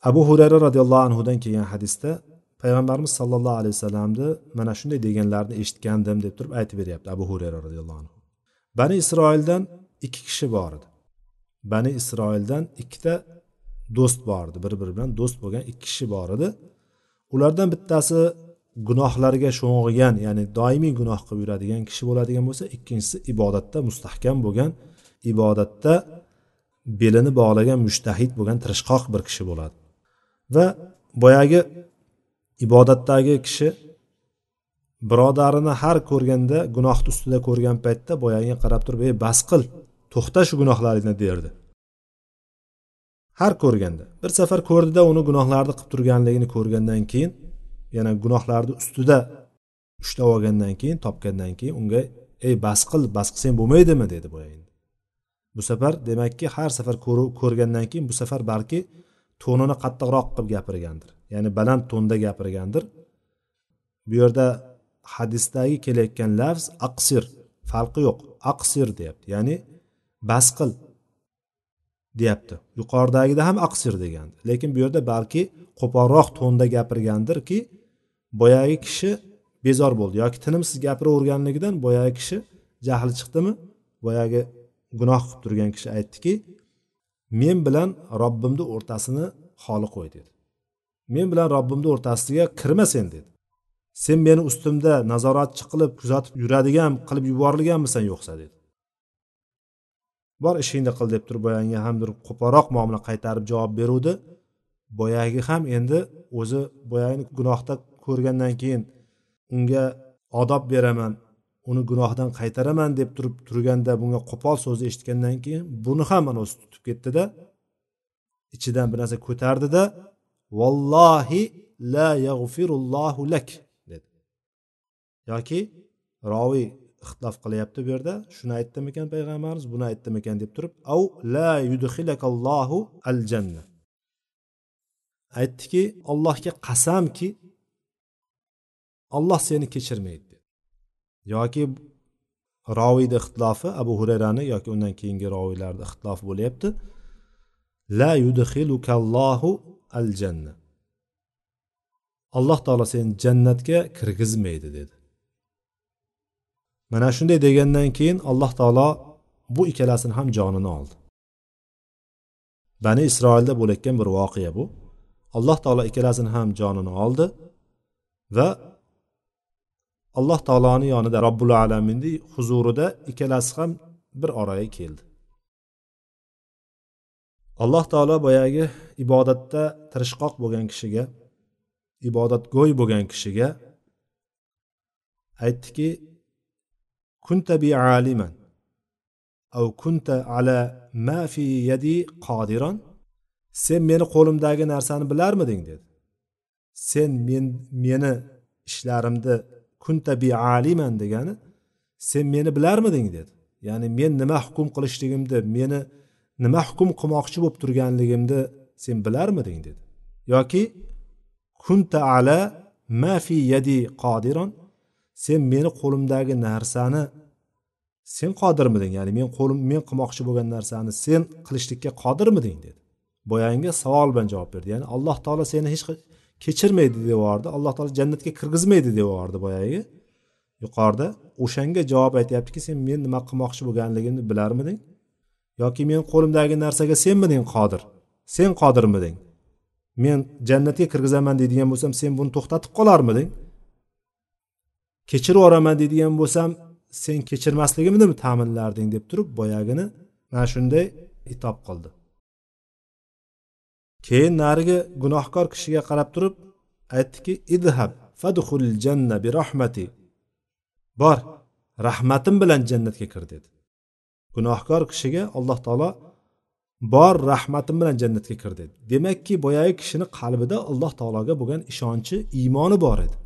Speaker 1: Abu hurayra roziyallohu anhudan kelgan hadisda payg'ambarimiz sollallohu alayhi vasallamni mana shunday deganlarini eshitgandim deb turib aytib beryapti abu hurayra roziyallohu anhu. Bani isroildan ikki kishi bor edi. Bani isroildan ikkita do'st bor edi bir biri bilan do'st bo'lgan ikki kishi bor edi. Ulardan bittasi gunohlarga sho'ng'igan ya'ni doimiy gunoh qilib yuradigan kishi bo'ladigan bo'lsa ikkinchisi ibodatda mustahkam bo'lgan ibodatda belini bog'lagan mushtahid bo'lgan tirishqoq bir kishi bo'ladi. Va boyagi ibodatdagi kishi birodarini har ko'rganda gunohni ustida ko'rgan paytda boyagiga qarab turib ey bas qil to'xta shu gunohlaringni derdi. Har ko'rganda bir safar ko'rdida uni gunohlarni qilib turganligini ko'rgandan keyin yana gunohlarni ustida ushlab olgandan keyin topgandan keyin unga ey bas qil bas qilsang bo'lmaydimi? dedi boya endi bu safar demakki har safar ko'rgandan keyin bu safar balki to'nini qattiqroq qilib gapirgandir. Ya'ni baland to'nda gapirgandir. Bu yerda hadisdagi kelayotgan lafz aqsir farqi yo'q. Aqsir deyapti. Ya'ni bas qil. Deyapti. Yuqoridagida ham aqsir degan lekin bu yerda balki qo'polroq to'nda gapirgandirki boyagi kishi bezor bo'ldi yoki tinimsiz gapiraverganligidan boyagi kishi jahli chiqdimi? Boyagi gunoh qilib turgan kishi aytdiki men bilan robbimni o'rtasini xoli qo'y dedi. Men bilan robbimni o'rtasiga kirma sen dedi. Sen meni ustimda nazoratchi qilib kuzatib yuradigan qilib yuborilganmisan yo'qsa dedi. Bor ishingni qil deb turib boyagiga ham bir qo'polroq muomala qaytarib javob beruvdi. Boyagi ham endi o'zi boyagini gunohda ko'rgandan keyin unga odob beraman uni gunohdan qaytaraman deb turib turganda bunga qo'pol so'zni eshitgandan keyin buni ham mana o'zi tutib ketdida ichidan bir narsa ko'tardida vallohi la yag'firullohu lak dedi. Yoki roviy ixtilof qilyapti bu yerda. Shuni aytdimikan payg'ambarimiz buni aytdimikan deb turib av la yudxilakallohu al janna aytdiki allohga qasamki olloh seni kechirmaydi. dedi. Yoki roviyni ixtilofi abu hurayrani yoki undan keyingi roviylarni ixtilofi bo'lyapti. La yudxilukallohu al janna alloh taolo seni jannatga kirgizmaydi dedi. Mana shunday degandan keyin alloh taolo bu ikkalasini ham jonini oldi. Bani isroilda bo'layotgan bir voqea bu. Alloh taolo ikkalasini ham jonini oldi va alloh taoloni yonida robbul alaminni huzurida ikkalasi ham bir oraga keldi. Alloh taolo boyagi ibodatda tirishqoq bo'lgan kishiga ibodatgo'y bo'lgan kishiga aytdiki kunta bi aliman. Av kunta ala ma fi yadi qodiron sen meni qo'limdagi narsani bilarmiding dedi. Sen men meni ishlarimni kunta bi aliman degani sen meni bilarmiding dedi. Ya'ni men nima hukm qilishligimni meni nima hukm qilmoqchi bo'lib turganligimni sen bilarmiding dedi. Yoki kunta ala ma fi yadi qodiron sen meni qo'limdagi narsani sen qodirmiding? Ya'ni men qo'lim men qilmoqchi bo'lgan narsani sen qilishlikka qodirmiding? dedi. Boyagi savol bilan javob berdi. Ya'ni alloh taolo seni hech kechirmaydi deyordi alloh taolo jannatga kirgizmaydi deyordi boyagi. Yuqorida o'shanga javob aytyaptiki sen men nima qilmoqchi bo'lganligimni bilarmiding? Yoki men qo'limdagi narsaga senmiding qodir? Sen qodirmiding? Men jannatga kirgizaman deydigan bo'lsam sen buni to'xtatib qolarmiding? Kechirib yuboraman deydigan bo'lsam sen kechirmasligimni ta'minlarding deb turib boyagini mana shunday itob qildi. Keyin narigi gunohkor kishiga qarab turib aytdiki idhab fadhul janna bi rahmati. Bor rahmatim bilan jannatga kir dedi. Gunohkor kishiga alloh taolo bor rahmatim bilan jannatga kir dedi. Demakki boyagi kishini qalbida alloh taologa bo'lgan ishonchi iymoni bor edi.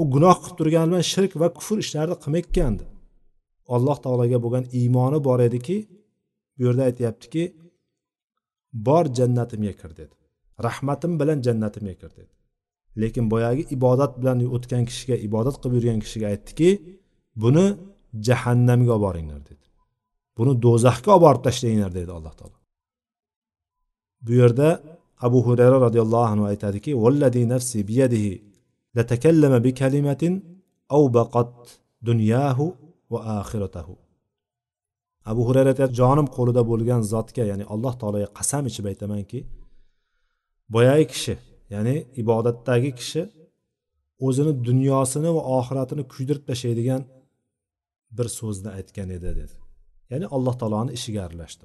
Speaker 1: U gunoh qilib turgani bilan shirk va kufr ishlarini qilmayotgandi alloh taologa bo'lgan iymoni bor ediki bu yerda aytyaptiki bor jannatimga kir dedi. Rahmatim bilan jannatimga kir dedi. Lekin boyagi ibodat bilan o'tgan kishiga ibodat qilib yurgan kishiga aytdiki buni jahannamga olib boringlar dedi. Buni do'zaxga olib borib tashlanglar dedi alloh taolo. Bu yerda abu hurayra roziyallohu anhu aytadiki nafsi biyadihi latakallama bi kalimatin baqat dunyahu va oxiratahu abu hurayra aytyapti jonim qo'lida bo'lgan zotga ya'ni alloh taologa qasam ichib aytamanki boyagi kishi ya'ni ibodatdagi kishi o'zini dunyosini va oxiratini kuydirib tashlaydigan bir so'zni aytgan edi dedi ya'ni alloh taoloni ishiga aralashdi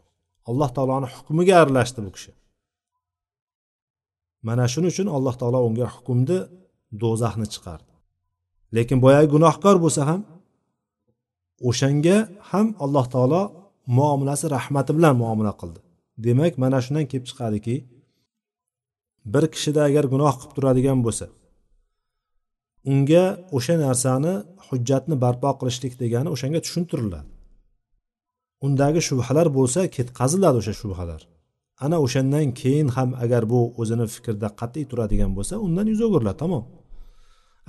Speaker 1: alloh taoloni hukmiga aralashdi bu kishi mana shuning uchun alloh taolo unga hukmni do'zaxni chiqardi. Lekin boyagi gunohkor bo'lsa ham o'shanga ham alloh taolo muomalasi rahmati bilan muomala qildi. Demak mana shundan kelib chiqadiki bir kishida agar gunoh qilib turadigan bo'lsa unga o'sha narsani hujjatni barpo qilishlik degani o'shanga tushuntiriladi. Undagi shubhalar bo'lsa ketkaziladi o'sha shubhalar. Ana o'shandan keyin ham agar bu o'zini fikrda qat'iy turadigan bo'lsa undan yuz o'giriladi tamom.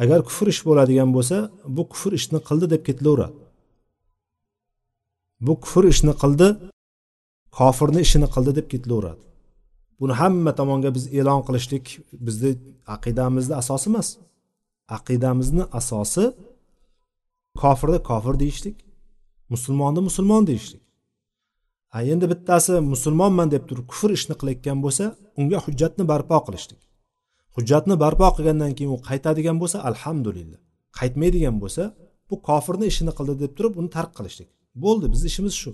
Speaker 1: Agar kufr ish bo'ladigan bo'lsa bu kufr ishni qildi deb ketilaveradi. Bu kufr ishni qildi kofirni ishini qildi deb ketilaveradi. Buni hamma tomonga biz e'lon qilishlik bizni aqidamizni asosi emas. Aqidamizni asosi kofirni kofir deyishlik musulmonni musulmon deyishlik. A endi bittasi musulmonman deb turib kufr ishni qilayotgan bo'lsa unga hujjatni barpo qilishlik. Hujjatni barpo qilgandan keyin u qaytadigan bo'lsa alhamdulillah. Qaytmaydigan bo'lsa bu kofirni ishini qildi deb turib uni tark qilishlik. Bo'ldi bizni ishimiz shu.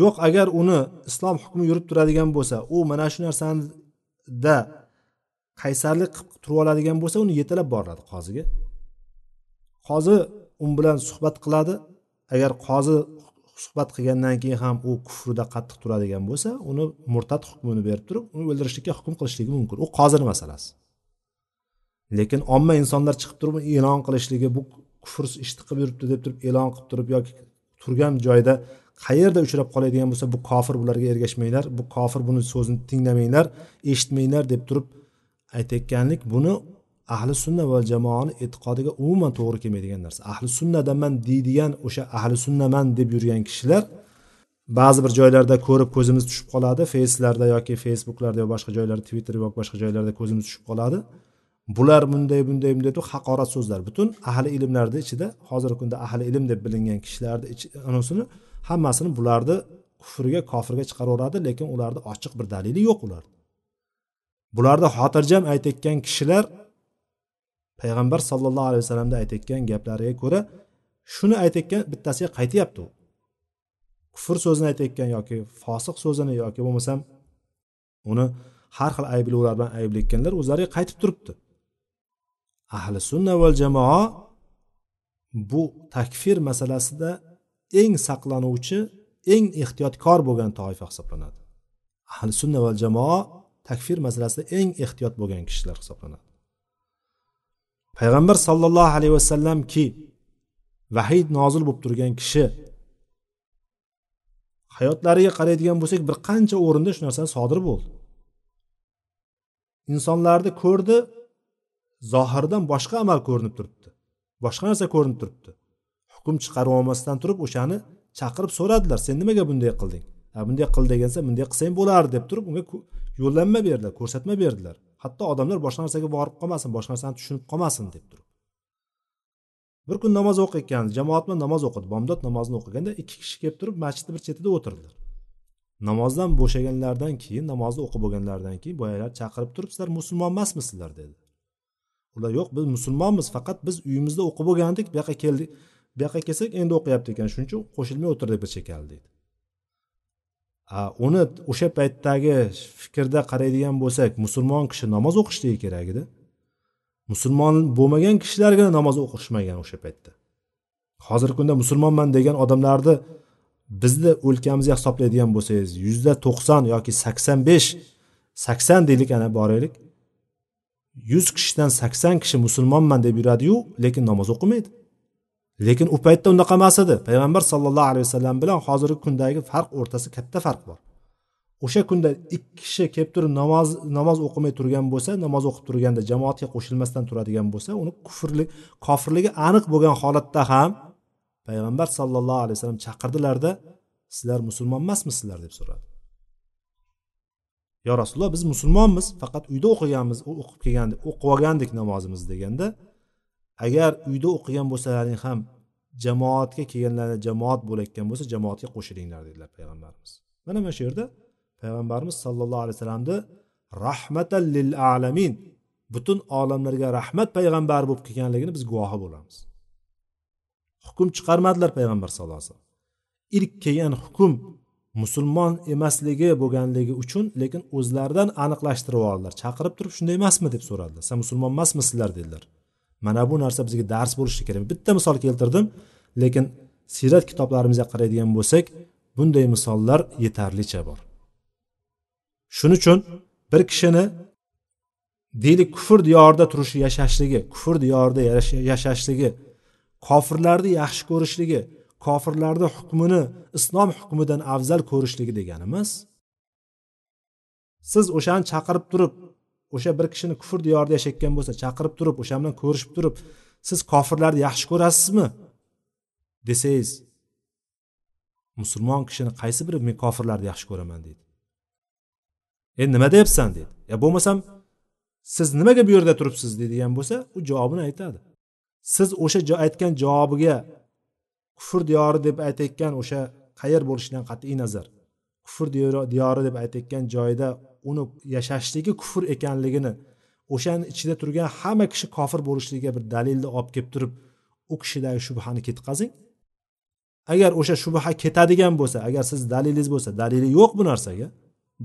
Speaker 1: Yo'q agar uni islom hukmi yurib turadigan bo'lsa u mana shu narsada qaysarlik qilib turib oladigan bo'lsa uni yetalab boradi qoziga. Qozi u bilan suhbat qiladi. Agar qozi suhbat qilgandan keyin ham u kufrida qattiq turadigan bo'lsa uni murtad hukmini berib turib uni o'ldirishlikka hukm qilishligi mumkin. U qozini masalasi. Lekin omma insonlar chiqib turib e'lon qilishligi bu kufr ishni qilib yuribdi deb turib e'lon qilib turib yoki turgan joyda qayerda uchrab qoladigan bo'lsa bu kofir bularga ergashmanglar bu kofir buni so'zini tinglamanglar eshitmanglar deb turib aytayotganlik buni ahli sunna va jamoani e'tiqodiga umuman to'g'ri kelmaydigan narsa. Ahli sunnadaman deydigan o'sha ahli sunnaman deb yurgan kishilar ba'zi bir joylarda ko'rib ko'zimiz tushib qoladi. Feyslarda yoki facebooklarda yo boshqa joylarda twitter yoki boshqa joylarda ko'zimiz tushib qoladi. Bular bunday bunday bunday deb haqorat so'zlar. Butun ahli ilmlarni ichida hozirgi kunda ahli ilm deb bilingan kishilarni anasini hammasini bularni kufrga kofirga chiqaraveradi lekin ularni ochiq bir dalili yo'q ularni bularni xotirjam aytayotgan kishilar payg'ambar sallallohu alayhi vasallamda aytayotgan gaplariga ko'ra shuni aytayotgan bittasiga qaytyapti u. Kufr so'zini aytayotgan yoki fosiq so'zini yoki bo'lmasam uni har xil ayblovlar bilan ayblayotganlar o'zlariga qaytib turibdi. Ahli sunna val jamoa bu takfir masalasida eng saqlanuvchi eng ehtiyotkor bo'lgan toifa hisoblanadi. Ahli sunna val jamoa takfir masalasida eng ehtiyot bo'lgan kishilar hisoblanadi. Payg'ambar sollallohu alayhi vasallamki vahiy nozil bo'lib turgan kishi hayotlariga qaraydigan bo'lsak bir qancha o'rinda shu narsa sodir bo'ldi. Insonlarni ko'rdi zohirdan boshqa amal ko'rinib turibdi boshqa narsa ko'rinib turibdi. Hukm chiqarib olmasdan turib o'shani chaqirib so'radilar sen nimaga bunday qilding? Ha bunday qil degansa bunday qilsang bo'lardi deb turib unga yo'llanma berdilar ko'rsatma berdilar. Hatto odamlar boshqa narsaga borib qolmasin boshqa narsani tushunib qolmasin deb turib. Bir kun namoz o'qiyotgan jamoat bilan namoz o'qidi bomdod namozini o'qiganda ikki kishi kelib turib masjidni bir chetida o'tirdilar. Namozdan bo'shaganlaridan keyin namozni o'qib bo'lganlaridan keyin boyalar chaqirib turib sizlar musulmon emasmisizlar dedi ular yo'q biz musulmonmiz faqat biz uyimizda o'qib bo'lgandik bu yoqqa keldik bu yoqqa kelsak endi o'qiyapti ekan shuning uchun qo'shilmay o'tirdik bir chekali deydi uni o'sha paytdagi fikrda qaraydigan bo'lsak musulmon kishi namoz o'qishligi kerak edi. Musulmon bo'lmagan kishilargina namoz o'qishmagan o'sha paytda. Hozirgi kunda musulmonman degan odamlarni bizni o'lkamizga hisoblaydigan bo'lsangiz yuzda to'qson yoki sakson besh sakson deylik ana boraylik. Yuz kishidan sakson kishi musulmonman deb yuradiyu lekin namoz o'qimaydi. Lekin u paytda unaqa emas edi. Payg'ambar sallallohu alayhi vasallam bilan hozirgi kundagi farq o'rtasida katta farq bor. O'sha kunda ikki kishi kelib turib namoz namoz o'qimay turgan bo'lsa namoz o'qib turganda jamoatga qo'shilmasdan turadigan bo'lsa uni kufrlik kofirligi aniq bo'lgan holatda ham payg'ambar sallallohu alayhi vasallam chaqirdilarda sizlar musulmon emasmisizlar? deb so'radi. Yo rasululloh biz musulmonmiz faqat uyda o'qiganmiz o'qib kelgandik o'qib olgandik namozimizni deganda agar uyda o'qigan bo'lsalaring ham jamoatga kelganlarida jamoat bo'layotgan bo'lsa jamoatga qo'shilinglar dedilar payg'ambarimiz. Mana mana shu yerda payg'ambarimiz sallallohu alayhi vasallamni rahmatan lil alamin butun olamlarga rahmat payg'ambari bo'lib kelganligini biz guvohi bo'lamiz. Hukm chiqarmadilar payg'ambar sallallohu alayhi vasallam. Ilk kelgan hukm musulmon emasligi bo'lganligi uchun lekin o'zlaridan aniqlashtirib oldilar. Chaqirib turib shunday emasmi deb so'radilar. San musulmon emasmisizlar dedilar. Mana bu narsa bizga dars bo'lishi kerak. Bitta misol keltirdim lekin siyrat kitoblarimizga qaraydigan bo'lsak bunday misollar yetarlicha bor. Shuning uchun bir kishini deylik kufr diyorida turishi yashashligi kufr diyorida yashashligi kofirlarni yaxshi ko'rishligi kofirlarni hukmini islom hukmidan afzal ko'rishligi degani emas siz o'shani chaqirib turib o'sha bir kishini kufr diyorida yashayotgan bo'lsa chaqirib turib o'sha bilan ko'rishib turib siz kofirlarni yaxshi ko'rasizmi? Desangiz musulmon kishini qaysi biri men kofirlarni yaxshi ko'raman deydi. Endi nima deyapsan deydi. Ya bo'lmasam siz nimaga bu yerda turibsiz deydigan bo'lsa u javobini aytadi. Siz o'sha aytgan javobiga kufr diyori deb aytayotgan o'sha qayer bo'lishidan qat'iy nazar. Kufr diyori deb aytayotgan joyda uni yashashligi kufr ekanligini o'shani ichida turgan hamma kishi kofir bo'lishligiga bir dalilni olib kelib turib u kishidagi shubhani ketqazing agar o'sha shubha ketadigan bo'lsa agar siz dalilingiz bo'lsa dalili yo'q bu narsaga.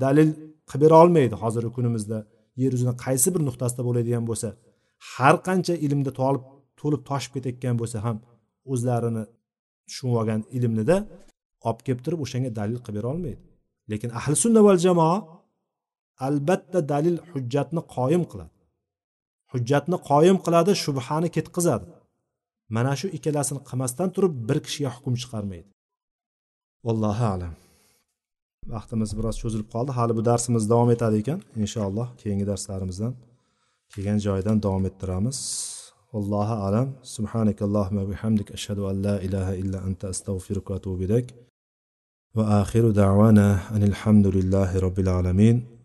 Speaker 1: Dalil qilib bera olmaydi hozirgi kunimizda yer yuzini qaysi bir nuqtasida bo'ladigan bo'lsa. Har qancha ilmda tolib to'lib toshib ketayotgan bo'lsa ham o'zlarini tushunib olgan ilmnida olib kelib turib o'shanga dalil qilib bera olmaydi. Lekin ahli sunna val jamoa albatta dalil hujjatni qoyim qiladi. Hujjatni qoyim qiladi shubhani ketqizadi. Mana shu ikkalasini qilmasdan turib bir kishiga hukm chiqarmaydi. Vallohu alam. Vaqtimiz biroz cho'zilib qoldi. Hali bu darsimiz davom etadi ekan. Inshaalloh keyingi darslarimizdan kelgan joyidan davom ettiramiz. Vallohu alam. Subhanakallohumma bihamdik. Ashhadu an la ilaha illa anta astag'firuka va atubu ilayk. Va axiru da'vana anil hamdulillahi robbil alamin.